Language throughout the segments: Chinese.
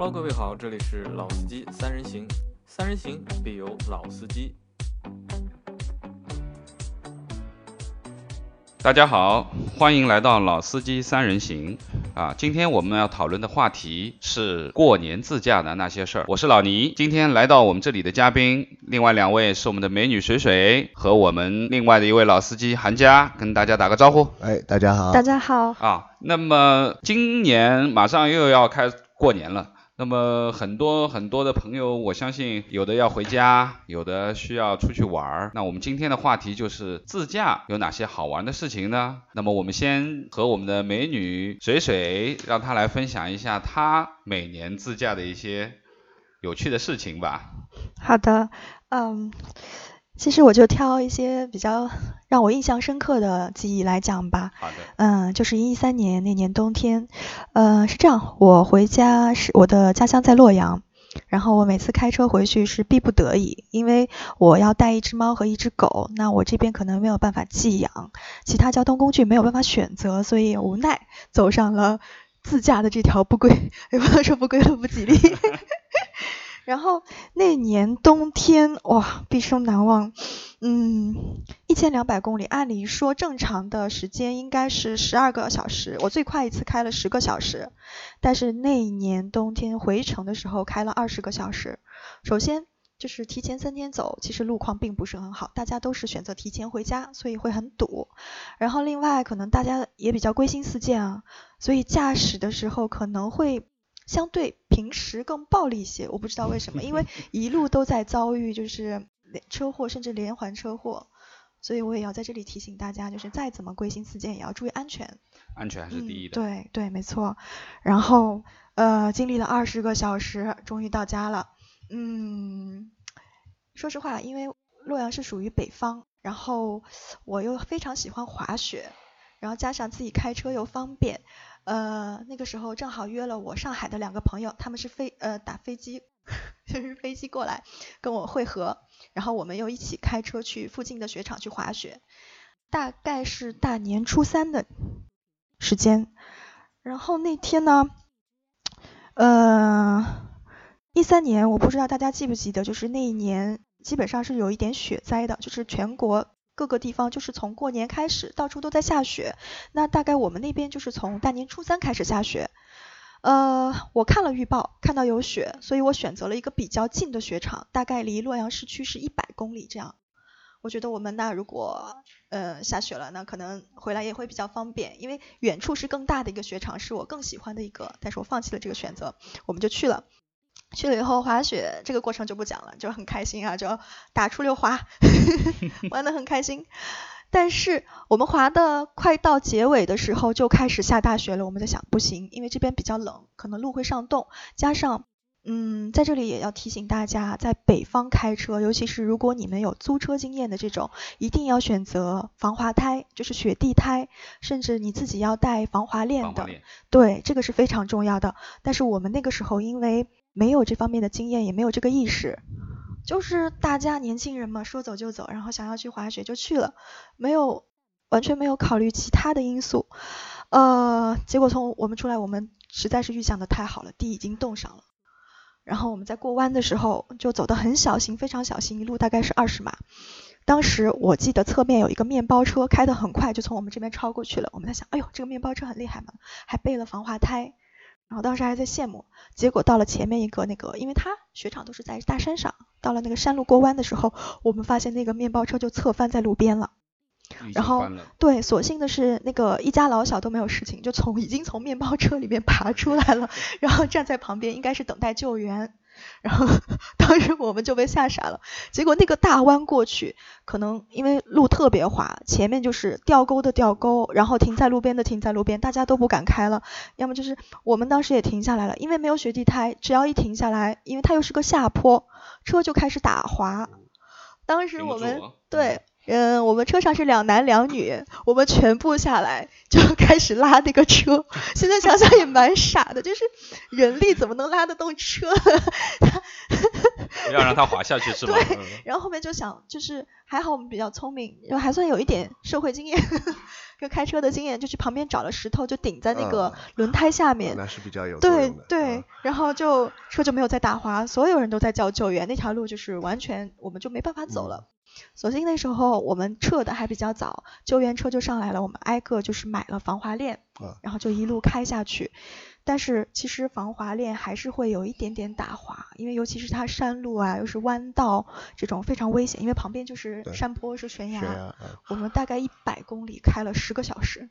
Hello，各位好，这里是老司机三人行，三人行必有老司机。大家好，欢迎来到老司机三人行啊！今天我们要讨论的话题是过年自驾的那些事儿。我是老倪，今天来到我们这里的嘉宾，另外两位是我们的美女水水和我们另外的一位老司机韩佳，跟大家打个招呼。哎，大家好。大家好。啊，那么今年马上又要开过年了。那么很多很多的朋友，我相信有的要回家，有的需要出去玩儿。那我们今天的话题就是自驾有哪些好玩的事情呢？那么我们先和我们的美女水水，让她来分享一下她每年自驾的一些有趣的事情吧。好的，嗯。其实我就挑一些比较让我印象深刻的记忆来讲吧。好的。嗯，就是一三年那年冬天，呃，是这样，我回家是我的家乡在洛阳，然后我每次开车回去是必不得已，因为我要带一只猫和一只狗，那我这边可能没有办法寄养，其他交通工具没有办法选择，所以无奈走上了自驾的这条不归，也不能说不归路不吉利。然后那年冬天哇，毕生难忘。嗯，一千两百公里，按理说正常的时间应该是十二个小时，我最快一次开了十个小时。但是那年冬天回程的时候开了二十个小时。首先就是提前三天走，其实路况并不是很好，大家都是选择提前回家，所以会很堵。然后另外可能大家也比较归心似箭啊，所以驾驶的时候可能会。相对平时更暴力一些，我不知道为什么，因为 一路都在遭遇就是车祸，甚至连环车祸，所以我也要在这里提醒大家，就是再怎么归心似箭，也要注意安全。安全还是第一的。对对，没错。然后呃，经历了二十个小时，终于到家了。嗯，说实话，因为洛阳是属于北方，然后我又非常喜欢滑雪，然后加上自己开车又方便。呃，那个时候正好约了我上海的两个朋友，他们是飞呃打飞机，就是飞机过来跟我会合，然后我们又一起开车去附近的雪场去滑雪，大概是大年初三的时间，然后那天呢，呃，一三年我不知道大家记不记得，就是那一年基本上是有一点雪灾的，就是全国。各个地方就是从过年开始，到处都在下雪。那大概我们那边就是从大年初三开始下雪。呃，我看了预报，看到有雪，所以我选择了一个比较近的雪场，大概离洛阳市区是一百公里这样。我觉得我们那如果呃下雪了，那可能回来也会比较方便，因为远处是更大的一个雪场，是我更喜欢的一个，但是我放弃了这个选择，我们就去了。去了以后滑雪这个过程就不讲了，就很开心啊，就打出溜滑，玩的很开心。但是我们滑的快到结尾的时候就开始下大雪了，我们在想不行，因为这边比较冷，可能路会上冻，加上嗯，在这里也要提醒大家，在北方开车，尤其是如果你们有租车经验的这种，一定要选择防滑胎，就是雪地胎，甚至你自己要带防滑链的，对，这个是非常重要的。但是我们那个时候因为没有这方面的经验，也没有这个意识，就是大家年轻人嘛，说走就走，然后想要去滑雪就去了，没有完全没有考虑其他的因素，呃，结果从我们出来，我们实在是预想的太好了，地已经冻上了，然后我们在过弯的时候就走得很小心，非常小心，一路大概是二十码，当时我记得侧面有一个面包车开得很快，就从我们这边超过去了，我们在想，哎呦，这个面包车很厉害嘛，还备了防滑胎。然后当时还在羡慕，结果到了前面一个那个，因为它雪场都是在大山上，到了那个山路过弯的时候，我们发现那个面包车就侧翻在路边了。然后对，所幸的是那个一家老小都没有事情，就从已经从面包车里面爬出来了，然后站在旁边应该是等待救援。然后当时我们就被吓傻了，结果那个大弯过去，可能因为路特别滑，前面就是掉沟的掉沟，然后停在路边的停在路边，大家都不敢开了。要么就是我们当时也停下来了，因为没有雪地胎，只要一停下来，因为它又是个下坡，车就开始打滑。当时我们对嗯，我们车上是两男两女，我们全部下来就开始拉那个车。现在想想也蛮傻的，就是人力怎么能拉得动车？要让它滑下去 是吧？对。然后后面就想，就是还好我们比较聪明，就还算有一点社会经验，跟开车的经验，就去旁边找了石头，就顶在那个轮胎下面。那是比较有对对，然后就车就没有再打滑，所有人都在叫救援，那条路就是完全我们就没办法走了。所幸那时候我们撤的还比较早，救援车就上来了，我们挨个就是买了防滑链，然后就一路开下去。但是其实防滑链还是会有一点点打滑，因为尤其是它山路啊，又是弯道这种非常危险，因为旁边就是山坡是悬崖。我们大概一百公里开了十个小时，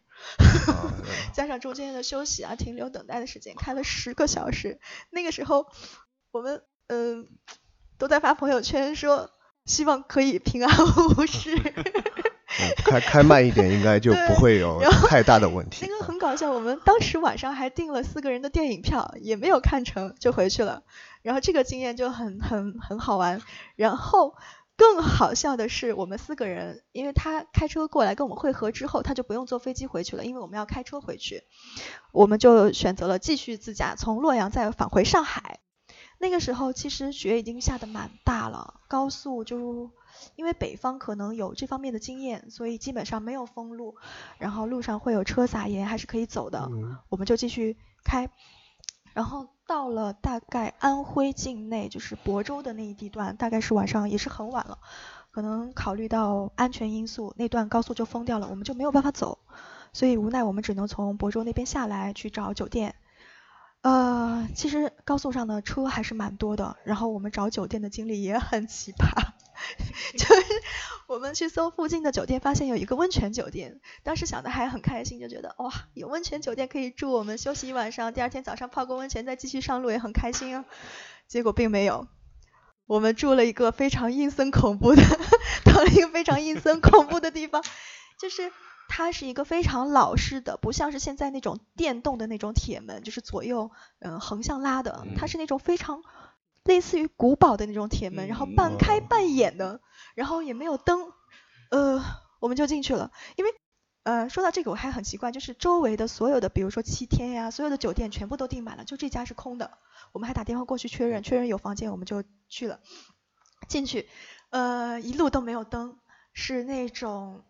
加上中间的休息啊、停留、等待的时间，开了十个小时。那个时候我们嗯都在发朋友圈说。希望可以平安无事。开开慢一点，应该就不会有太大的问题。那个很搞笑，我们当时晚上还订了四个人的电影票，也没有看成就回去了。然后这个经验就很很很好玩。然后更好笑的是，我们四个人，因为他开车过来跟我们会合之后，他就不用坐飞机回去了，因为我们要开车回去，我们就选择了继续自驾，从洛阳再返回上海。那个时候其实雪已经下的蛮大了，高速就因为北方可能有这方面的经验，所以基本上没有封路，然后路上会有车撒盐，还是可以走的。我们就继续开，然后到了大概安徽境内，就是亳州的那一地段，大概是晚上也是很晚了，可能考虑到安全因素，那段高速就封掉了，我们就没有办法走，所以无奈我们只能从亳州那边下来去找酒店。呃，其实高速上的车还是蛮多的，然后我们找酒店的经历也很奇葩，就是 我们去搜附近的酒店，发现有一个温泉酒店，当时想的还很开心，就觉得哇，有温泉酒店可以住，我们休息一晚上，第二天早上泡个温泉再继续上路也很开心啊。结果并没有，我们住了一个非常阴森恐怖的，到了一个非常阴森恐怖的地方，就是。它是一个非常老式的，不像是现在那种电动的那种铁门，就是左右嗯横向拉的，它是那种非常类似于古堡的那种铁门，然后半开半掩的，然后也没有灯，呃，我们就进去了。因为呃说到这个我还很奇怪，就是周围的所有的，比如说七天呀，所有的酒店全部都订满了，就这家是空的。我们还打电话过去确认，确认有房间，我们就去了。进去，呃，一路都没有灯，是那种。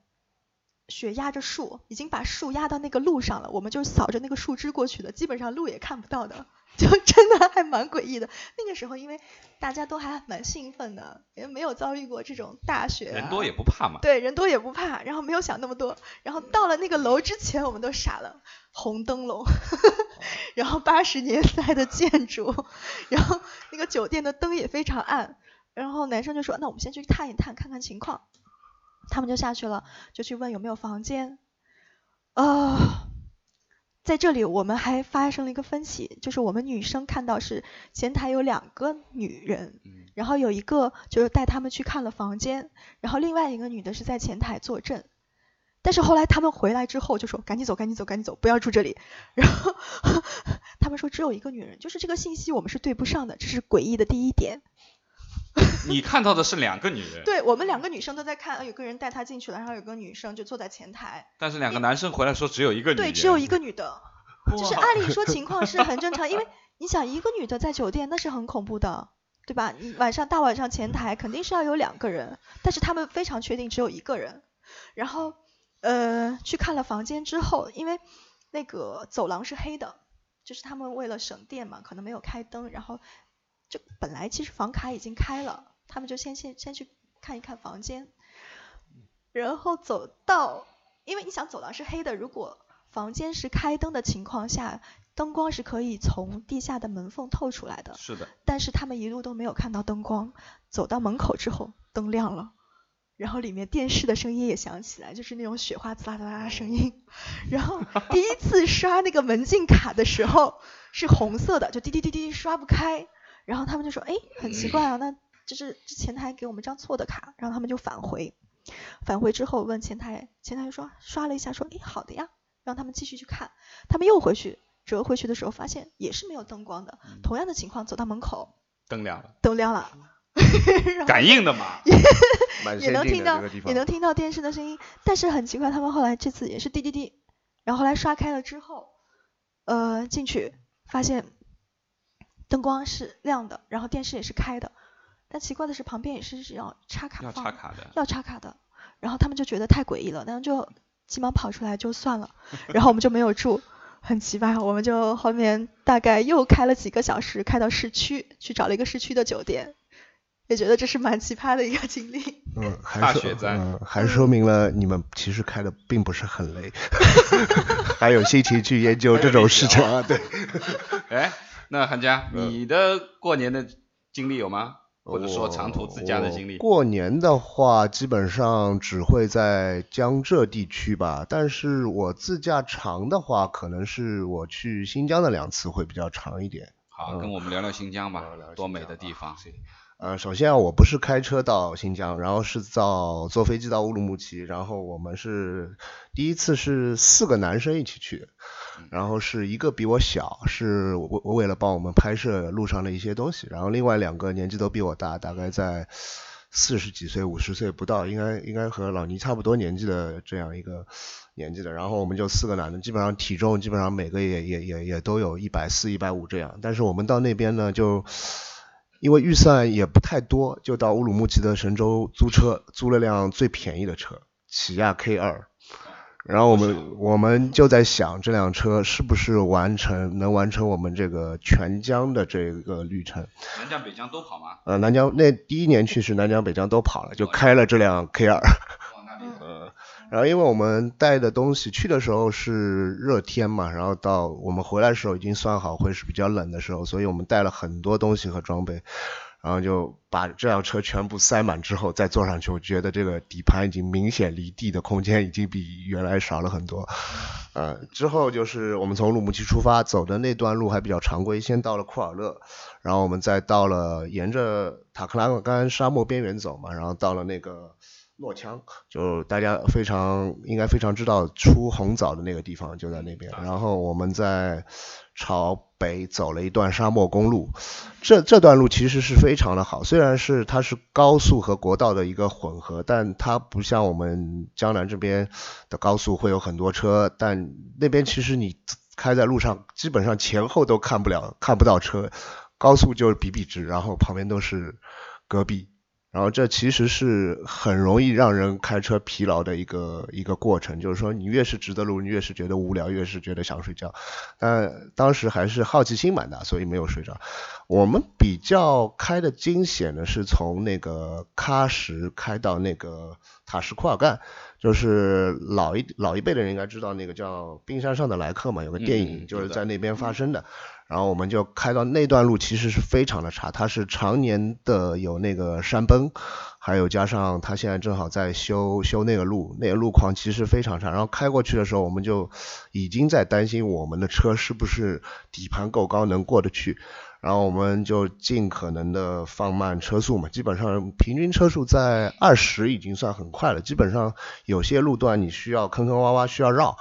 雪压着树，已经把树压到那个路上了，我们就扫着那个树枝过去的，基本上路也看不到的，就真的还蛮诡异的。那个时候因为大家都还蛮兴奋的，也没有遭遇过这种大雪，人多也不怕嘛。对，人多也不怕，然后没有想那么多，然后到了那个楼之前，我们都傻了，红灯笼，然后八十年代的建筑，然后那个酒店的灯也非常暗，然后男生就说，那我们先去探一探，看看情况。他们就下去了，就去问有没有房间。啊，在这里我们还发生了一个分歧，就是我们女生看到是前台有两个女人，然后有一个就是带他们去看了房间，然后另外一个女的是在前台坐镇。但是后来他们回来之后就说赶紧走，赶紧走，赶紧走，不要住这里。然后 他们说只有一个女人，就是这个信息我们是对不上的，这是诡异的第一点。你看到的是两个女人，对我们两个女生都在看，有个人带她进去了，然后有个女生就坐在前台。但是两个男生回来说只有一个女对，只有一个女的，就是按理说情况是很正常，因为你想一个女的在酒店那是很恐怖的，对吧？你晚上大晚上前台肯定是要有两个人，但是他们非常确定只有一个人。然后呃去看了房间之后，因为那个走廊是黑的，就是他们为了省电嘛，可能没有开灯，然后。就本来其实房卡已经开了，他们就先先先去看一看房间，然后走到，因为你想走廊是黑的，如果房间是开灯的情况下，灯光是可以从地下的门缝透出来的。是的。但是他们一路都没有看到灯光，走到门口之后灯亮了，然后里面电视的声音也响起来，就是那种雪花滋啦滋啦声音。然后第一次刷那个门禁卡的时候是红色的，就滴滴滴滴刷不开。然后他们就说，哎，很奇怪啊，那就是前台给我们张错的卡，然后他们就返回，返回之后问前台，前台就说刷了一下，说，哎，好的呀，让他们继续去看，他们又回去折回去的时候，发现也是没有灯光的，同样的情况，走到门口，灯亮了，灯亮了，感应的嘛。蛮也能听到也能听到电视的声音，但是很奇怪，他们后来这次也是滴滴滴，然后后来刷开了之后，呃，进去发现灯光是亮的，然后电视也是开的，但奇怪的是旁边也是是要插卡要插卡的，要插卡的，然后他们就觉得太诡异了，然后就急忙跑出来就算了，然后我们就没有住，很奇葩，我们就后面大概又开了几个小时，开到市区去找了一个市区的酒店，也觉得这是蛮奇葩的一个经历。嗯，还说大雪灾嗯，还说明了你们其实开的并不是很累，还有心情去研究这种事情啊，对。哎，那韩佳，嗯你的过年的经历有吗？或者说长途自驾的经历？过年的话，基本上只会在江浙地区吧，但是我自驾长的话，可能是我去新疆的两次会比较长一点。好，嗯跟我们聊聊新疆吧多美的地方。呃，首先啊，我不是开车到新疆，然后是到坐飞机到乌鲁木齐，然后我们是第一次是四个男生一起去的，然后是一个比我小，是我我为了帮我们拍摄路上的一些东西，然后另外两个年纪都比我大，大概在四十几岁、五十岁不到，应该应该和老倪差不多年纪的这样一个年纪的，然后我们就四个男的，基本上体重基本上每个也也也也都有一百四、一百五这样，但是我们到那边呢就。因为预算也不太多，就到乌鲁木齐的神州租车，租了辆最便宜的车，起亚 K 二。然后我们我们就在想，这辆车是不是完成能完成我们这个全疆的这个旅程？南疆北疆都跑吗？呃，南疆那第一年去是南疆北疆都跑了，就开了这辆 K 二。呃，然后因为我们带的东西去的时候是热天嘛，然后到我们回来的时候已经算好会是比较冷的时候，所以我们带了很多东西和装备，然后就把这辆车全部塞满之后再坐上去，我觉得这个底盘已经明显离地的空间已经比原来少了很多。呃，之后就是我们从乌鲁木齐出发，走的那段路还比较常规，先到了库尔勒，然后我们再到了沿着塔克拉玛干沙漠边缘走嘛，然后到了那个诺羌，就大家非常应该非常知道出红枣的那个地方就在那边，然后我们在朝北走了一段沙漠公路，这这段路其实是非常的好，虽然是它是高速和国道的一个混合，但它不像我们江南这边的高速会有很多车，但那边其实你开在路上基本上前后都看不了看不到车，高速就是笔笔直，然后旁边都是戈壁。然后这其实是很容易让人开车疲劳的一个一个过程，就是说你越是直的路，你越是觉得无聊，越是觉得想睡觉。但当时还是好奇心蛮大，所以没有睡着。我们比较开的惊险的是从那个喀什开到那个塔什库尔干，就是老一老一辈的人应该知道那个叫《冰山上的来客》嘛，有个电嗯影就是在那边发生的。然后我们就开到那段路，其实是非常的差，它是常年的有那个山崩，还有加上它现在正好在修修那个路，那个路况其实非常差。然后开过去的时候，我们就已经在担心我们的车是不是底盘够高能过得去。然后我们就尽可能的放慢车速嘛，基本上平均车速在二十已经算很快了。基本上有些路段你需要坑坑洼洼需要绕，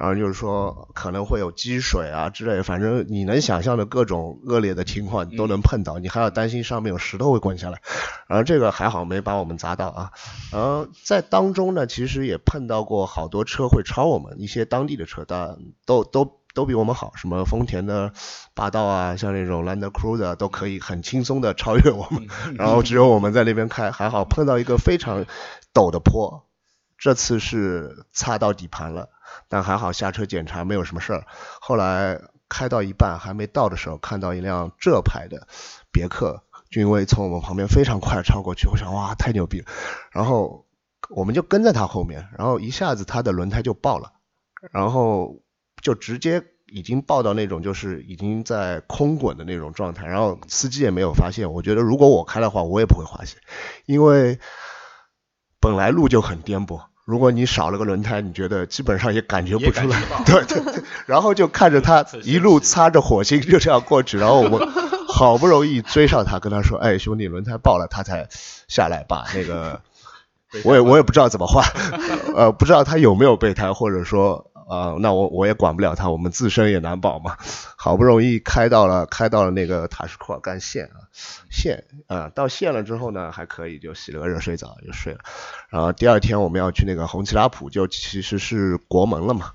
然后就是说可能会有积水啊之类，反正你能想象的各种恶劣的情况你都能碰到，你还要担心上面有石头会滚下来。然后这个还好没把我们砸到啊。然后在当中呢，其实也碰到过好多车会超我们，一些当地的车，但都都。都比我们好，什么丰田的霸道啊，像那种 Land Cruiser 都可以很轻松的超越我们，然后只有我们在那边开，还好碰到一个非常陡的坡，这次是擦到底盘了，但还好下车检查没有什么事儿。后来开到一半还没到的时候，看到一辆浙牌的别克君威从我们旁边非常快超过去，我想哇太牛逼了，然后我们就跟在他后面，然后一下子他的轮胎就爆了，然后。就直接已经爆到那种就是已经在空滚的那种状态，然后司机也没有发现。我觉得如果我开的话，我也不会滑行，因为本来路就很颠簸。如果你少了个轮胎，你觉得基本上也感觉不出来。对对对，然后就看着他一路擦着火星就这样过去，然后我们好不容易追上他，跟他说：“哎，兄弟，轮胎爆了。”他才下来把那个，我也我也不知道怎么换，呃，不知道他有没有备胎，或者说。啊，那我我也管不了他，我们自身也难保嘛。好不容易开到了开到了那个塔什库尔干县啊，县啊，到县了之后呢还可以，就洗了个热水澡就睡了。然后第二天我们要去那个红旗拉普，就其实是国门了嘛。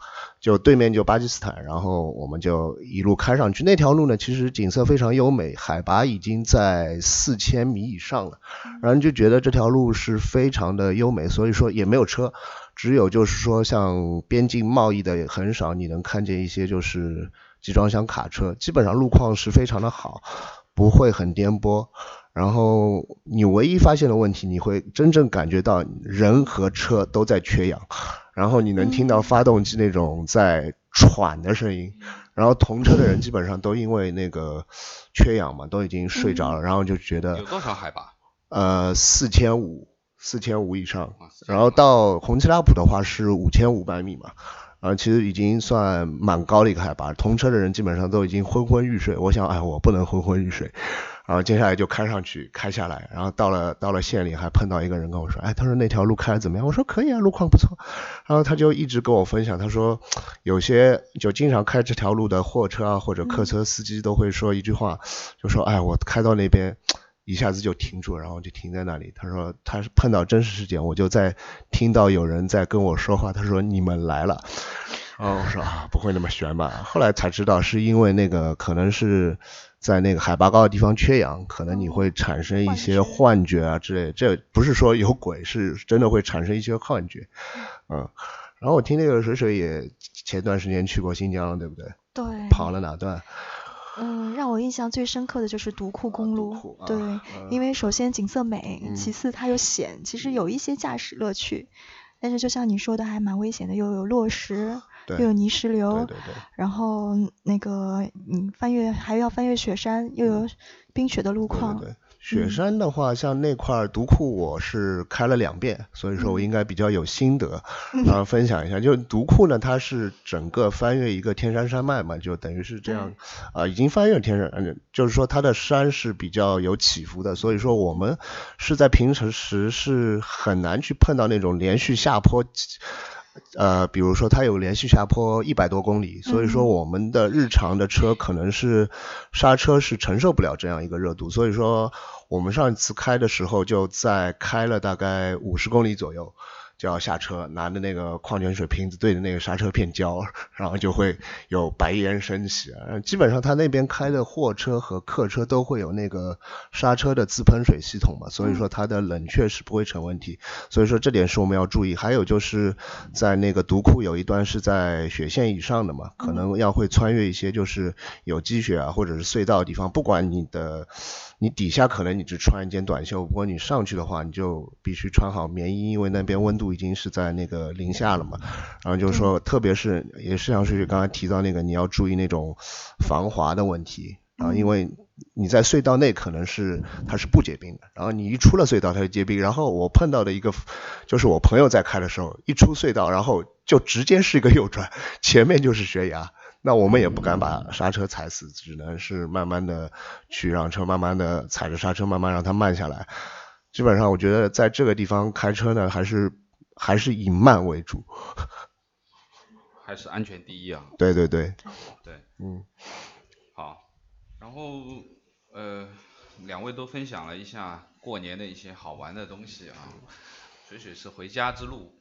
就对面就巴基斯坦，然后我们就一路开上去。那条路呢，其实景色非常优美，海拔已经在四千米以上了，然后就觉得这条路是非常的优美。所以说也没有车，只有就是说像边境贸易的也很少，你能看见一些就是集装箱卡车。基本上路况是非常的好，不会很颠簸。然后你唯一发现的问题，你会真正感觉到人和车都在缺氧。然后你能听到发动机那种在喘的声音，然后同车的人基本上都因为那个缺氧嘛，都已经睡着了，然后就觉得有多少海拔？呃，四千五，四千五以上。然后到红旗拉普的话是五千五百米嘛，然后其实已经算蛮高的一个海拔，同车的人基本上都已经昏昏欲睡。我想，哎，我不能昏昏欲睡。然后接下来就开上去，开下来，然后到了到了县里，还碰到一个人跟我说，哎，他说那条路开的怎么样？我说可以啊，路况不错。然后他就一直跟我分享，他说有些就经常开这条路的货车啊或者客车司机都会说一句话，就说，哎，我开到那边一下子就停住，然后就停在那里。他说他是碰到真实事件，我就在听到有人在跟我说话，他说你们来了。然后我说啊，不会那么悬吧？后来才知道是因为那个可能是。在那个海拔高的地方缺氧，可能你会产生一些幻觉啊之类。这不是说有鬼，是真的会产生一些幻觉。嗯，然后我听那个水水也前段时间去过新疆，对不对？对。跑了哪段？嗯，让我印象最深刻的就是独库公路。对，因为首先景色美，其次它又险，其实有一些驾驶乐趣。但是就像你说的，还蛮危险的，又有落石。又有泥石流，然后那个嗯翻越还要翻越雪山，又有冰雪的路况。对雪山的话，像那块独库我是开了两遍，所以说我应该比较有心得，然后分享一下。就独库呢，它是整个翻越一个天山山脉嘛，就等于是这样啊，已经翻越天山，嗯，就是说它的山是比较有起伏的，所以说我们是在平时时是很难去碰到那种连续下坡。呃，比如说它有连续下坡一百多公里，所以说我们的日常的车可能是刹车是承受不了这样一个热度，所以说我们上一次开的时候就在开了大概五十公里左右。就要下车，拿着那个矿泉水瓶子对着那个刹车片浇，然后就会有白烟升起。基本上他那边开的货车和客车都会有那个刹车的自喷水系统嘛，所以说它的冷却是不会成问题。所以说这点是我们要注意。还有就是在那个独库有一段是在雪线以上的嘛，可能要会穿越一些就是有积雪啊或者是隧道的地方，不管你的。你底下可能你只穿一件短袖，不过你上去的话，你就必须穿好棉衣，因为那边温度已经是在那个零下了嘛。然后就是说，特别是也是像是刚才提到那个，你要注意那种防滑的问题。然后因为你在隧道内可能是它是不结冰的，然后你一出了隧道它就结冰。然后我碰到的一个就是我朋友在开的时候，一出隧道然后就直接是一个右转，前面就是悬崖。那我们也不敢把刹车踩死，只能是慢慢的去让车慢慢的踩着刹车，慢慢让它慢下来。基本上我觉得在这个地方开车呢，还是还是以慢为主，还是安全第一啊。对对对。对。嗯。好，然后呃，两位都分享了一下过年的一些好玩的东西啊。水水是回家之路，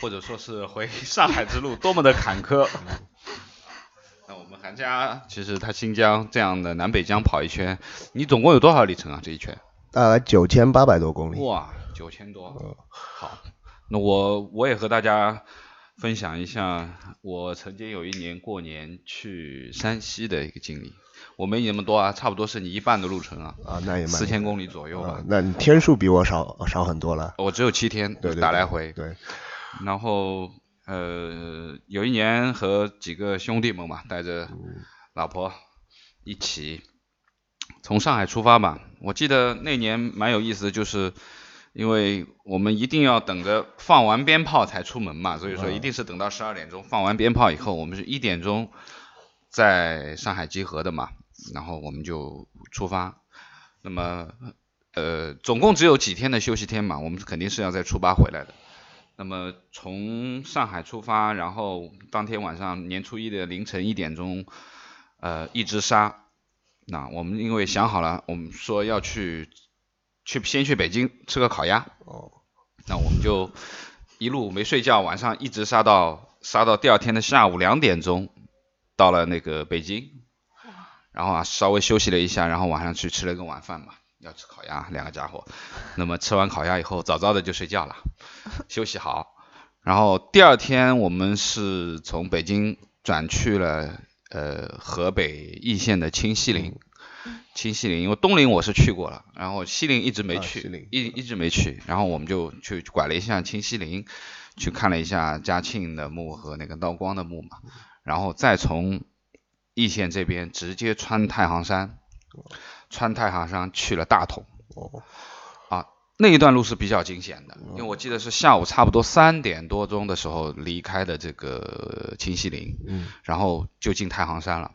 或者说是回上海之路，多么的坎坷。那我们韩家其实他新疆这样的南北疆跑一圈，你总共有多少里程啊？这一圈？大概九千八百多公里。哇，九千多。嗯好，那我我也和大家分享一下，我曾经有一年过年去山西的一个经历。我没你那么多啊，差不多是你一半的路程啊。啊，那也四千公里左右吧。那你天数比我少少很多了。我只有七天，对打来回。对。然后。呃，有一年和几个兄弟们嘛，带着老婆一起从上海出发嘛。我记得那年蛮有意思的，就是因为我们一定要等着放完鞭炮才出门嘛，所以说一定是等到十二点钟放完鞭炮以后，我们是一点钟在上海集合的嘛，然后我们就出发。那么呃，总共只有几天的休息天嘛，我们肯定是要在初八回来的。那么从上海出发，然后当天晚上年初一的凌晨一点钟，呃，一直杀。那我们因为想好了，我们说要去去先去北京吃个烤鸭。哦。那我们就一路没睡觉，晚上一直杀到杀到第二天的下午两点钟，到了那个北京。然后啊，稍微休息了一下，然后晚上去吃了个晚饭嘛，要吃烤鸭，两个家伙。那么吃完烤鸭以后，早早的就睡觉了，休息好。然后第二天我们是从北京转去了呃河北易县的清西陵。清西陵，因为东陵我是去过了，然后西陵一直没去，一一直没去。然后我们就去拐了一下清西陵，去看了一下嘉庆的墓和那个道光的墓嘛，然后再从。易县这边直接穿太行山，穿太行山去了大同。哦，啊，那一段路是比较惊险的，因为我记得是下午差不多三点多钟的时候离开的这个清西陵，嗯，然后就进太行山了。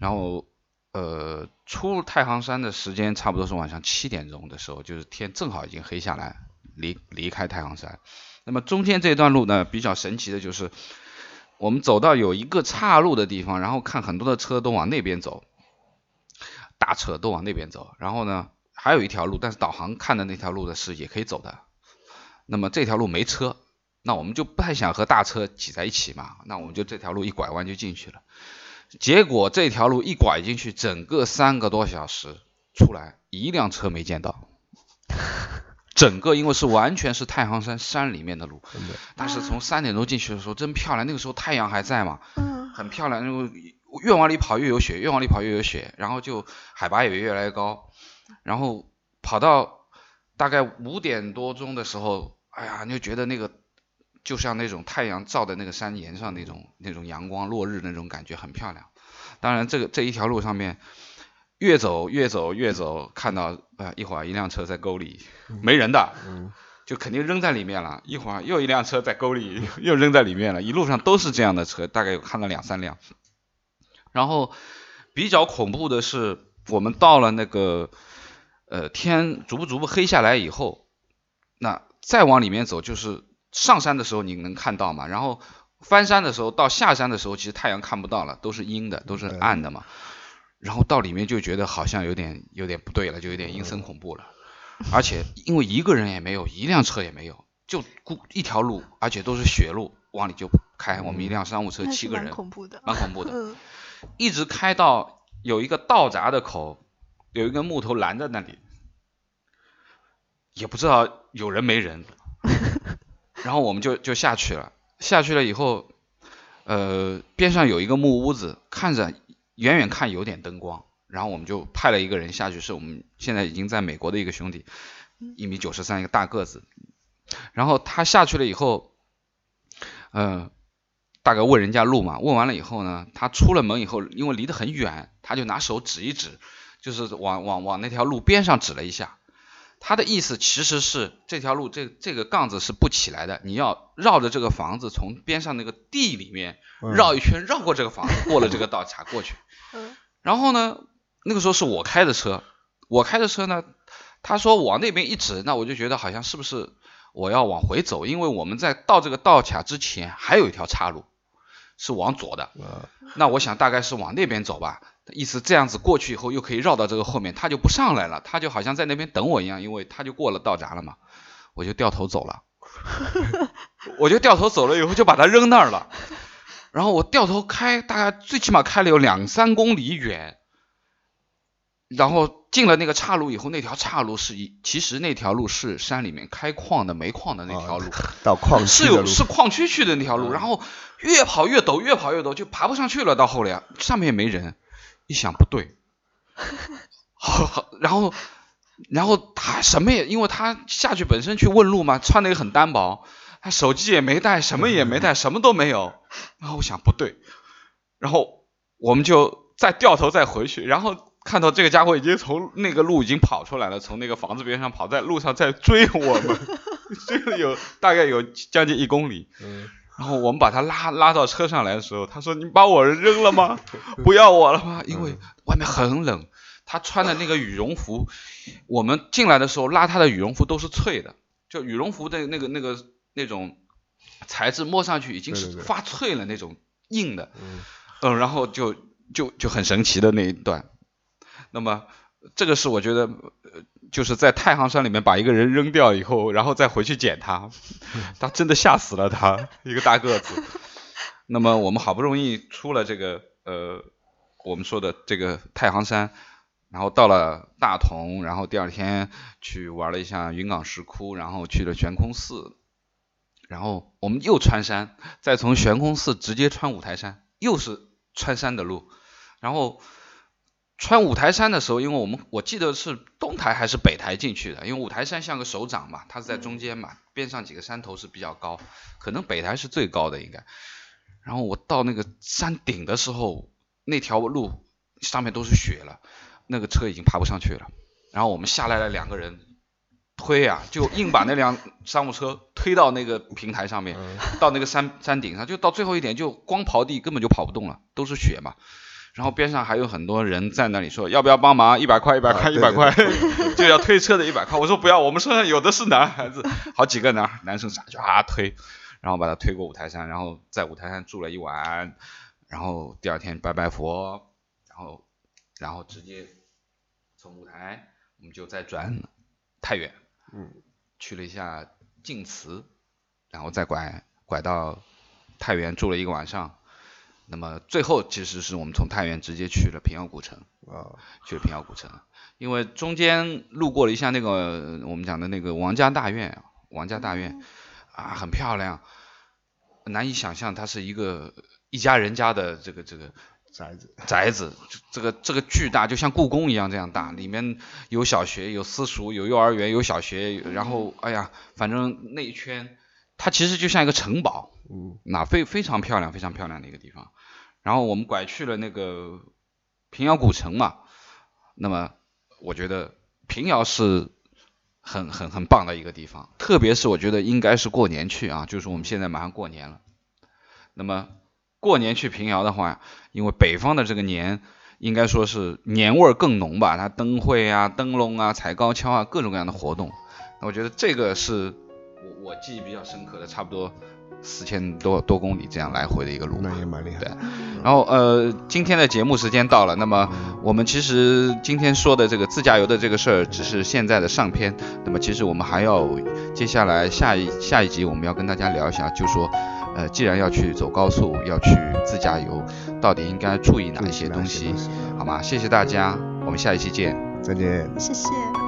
然后，呃，出太行山的时间差不多是晚上七点钟的时候，就是天正好已经黑下来，离离开太行山。那么中间这段路呢，比较神奇的就是。我们走到有一个岔路的地方，然后看很多的车都往那边走，大车都往那边走。然后呢，还有一条路，但是导航看的那条路的是也可以走的。那么这条路没车，那我们就不太想和大车挤在一起嘛。那我们就这条路一拐弯就进去了。结果这条路一拐进去，整个三个多小时出来一辆车没见到。整个因为是完全是太行山山里面的路，但是从三点钟进去的时候真漂亮，那个时候太阳还在嘛，很漂亮。因为越往里跑越有雪，越往里跑越有雪，然后就海拔也越来越高，然后跑到大概五点多钟的时候，哎呀，你就觉得那个就像那种太阳照在那个山岩上那种那种阳光落日那种感觉很漂亮。当然这个这一条路上面。越走越走越走，看到啊一会儿一辆车在沟里，没人的，就肯定扔在里面了。一会儿又一辆车在沟里，又扔在里面了。一路上都是这样的车，大概有看到两三辆。然后比较恐怖的是，我们到了那个呃天逐步逐步黑下来以后，那再往里面走，就是上山的时候你能看到嘛？然后翻山的时候到下山的时候，其实太阳看不到了，都是阴的，都是暗的嘛。然后到里面就觉得好像有点有点不对了，就有点阴森恐怖了。而且因为一个人也没有，一辆车也没有，就孤一条路，而且都是雪路，往里就开。我们一辆商务车七个人，蛮恐怖的，蛮恐怖的。一直开到有一个道闸的口，有一根木头拦在那里，也不知道有人没人。然后我们就就下去了，下去了以后，呃，边上有一个木屋子，看着。远远看有点灯光，然后我们就派了一个人下去，是我们现在已经在美国的一个兄弟，一米九十三，一个大个子。然后他下去了以后，嗯，大概问人家路嘛，问完了以后呢，他出了门以后，因为离得很远，他就拿手指一指，就是往往往那条路边上指了一下。他的意思其实是这条路这这个杠子是不起来的，你要绕着这个房子从边上那个地里面绕一圈，绕过这个房子，过了这个道才过去。然后呢，那个时候是我开的车，我开的车呢，他说往那边一指，那我就觉得好像是不是我要往回走，因为我们在到这个道卡之前还有一条岔路是往左的，那我想大概是往那边走吧。意思这样子过去以后又可以绕到这个后面，他就不上来了，他就好像在那边等我一样，因为他就过了道闸了嘛，我就掉头走了，我就掉头走了以后就把他扔那儿了，然后我掉头开，大概最起码开了有两三公里远，然后进了那个岔路以后，那条岔路是一，其实那条路是山里面开矿的煤矿的那条路，到矿是有是矿区去的那条路，然后越跑越陡，越跑越陡，就爬不上去了，到后来上面也没人。一想不对，好，好，然后，然后他什么也，因为他下去本身去问路嘛，穿的也很单薄，他手机也没带，什么也没带，什么都没有。然后我想不对，然后我们就再掉头再回去，然后看到这个家伙已经从那个路已经跑出来了，从那个房子边上跑，在路上在追我们，追了有大概有将近一公里。然后我们把他拉拉到车上来的时候，他说：“你把我扔了吗？不要我了吗？因为外面很冷。他穿的那个羽绒服，我们进来的时候拉他的羽绒服都是脆的，就羽绒服的那个那个那种材质摸上去已经是发脆了那种硬的，嗯嗯，然后就就就很神奇的那一段。那么这个是我觉得，呃，就是在太行山里面把一个人扔掉以后，然后再回去捡他，他真的吓死了他，一个大个子。那么我们好不容易出了这个呃，我们说的这个太行山，然后到了大同，然后第二天去玩了一下云冈石窟，然后去了悬空寺，然后我们又穿山，再从悬空寺直接穿五台山，又是穿山的路，然后穿五台山的时候，因为我们我记得是东台还是北台进去的，因为五台山像个手掌嘛，它是在中间嘛，边上几个山头是比较高，可能北台是最高的应该。然后我到那个山顶的时候，那条路上面都是雪了，那个车已经爬不上去了。然后我们下来了两个人，推啊，就硬把那辆商务车推到那个平台上面，到那个山山顶上，就到最后一点就光刨地根本就跑不动了，都是雪嘛。然后边上还有很多人在那里说要不要帮忙，一百块一百块一百块就要推车的一百块。我说不要，我们车上有的是男孩子，好几个男男生上去啊推，然后把他推过五台山，然后在五台山住了一晚，然后第二天拜拜佛，然后然后直接从五台我们就再转太原，嗯，去了一下晋祠，然后再拐拐到太原住了一个晚上。那么最后其实是我们从太原直接去了平遥古城，啊，去了平遥古城，因为中间路过了一下那个我们讲的那个王家大院，王家大院啊很漂亮，难以想象它是一个一家人家的这个这个宅子，宅子，这个这个巨大，就像故宫一样这样大，里面有小学，有私塾，有幼儿园，有小学，然后哎呀，反正那一圈，它其实就像一个城堡，嗯那非非常漂亮，非常漂亮的一个地方。然后我们拐去了那个平遥古城嘛，那么我觉得平遥是很很很棒的一个地方，特别是我觉得应该是过年去啊，就是我们现在马上过年了，那么过年去平遥的话，因为北方的这个年应该说是年味儿更浓吧，它灯会啊、灯笼啊、踩高跷啊，各种各样的活动。那我觉得这个是我我记忆比较深刻的，差不多四千多多公里这样来回的一个路嘛那。也蛮厉害对。然后呃，今天的节目时间到了，那么我们其实今天说的这个自驾游的这个事儿，只是现在的上篇。那么其实我们还要接下来下一下一集我们要跟大家聊一下，就说呃，既然要去走高速，要去自驾游，到底应该注意哪一些东西，好吗？谢谢大家，我们下一期见。再见。谢谢。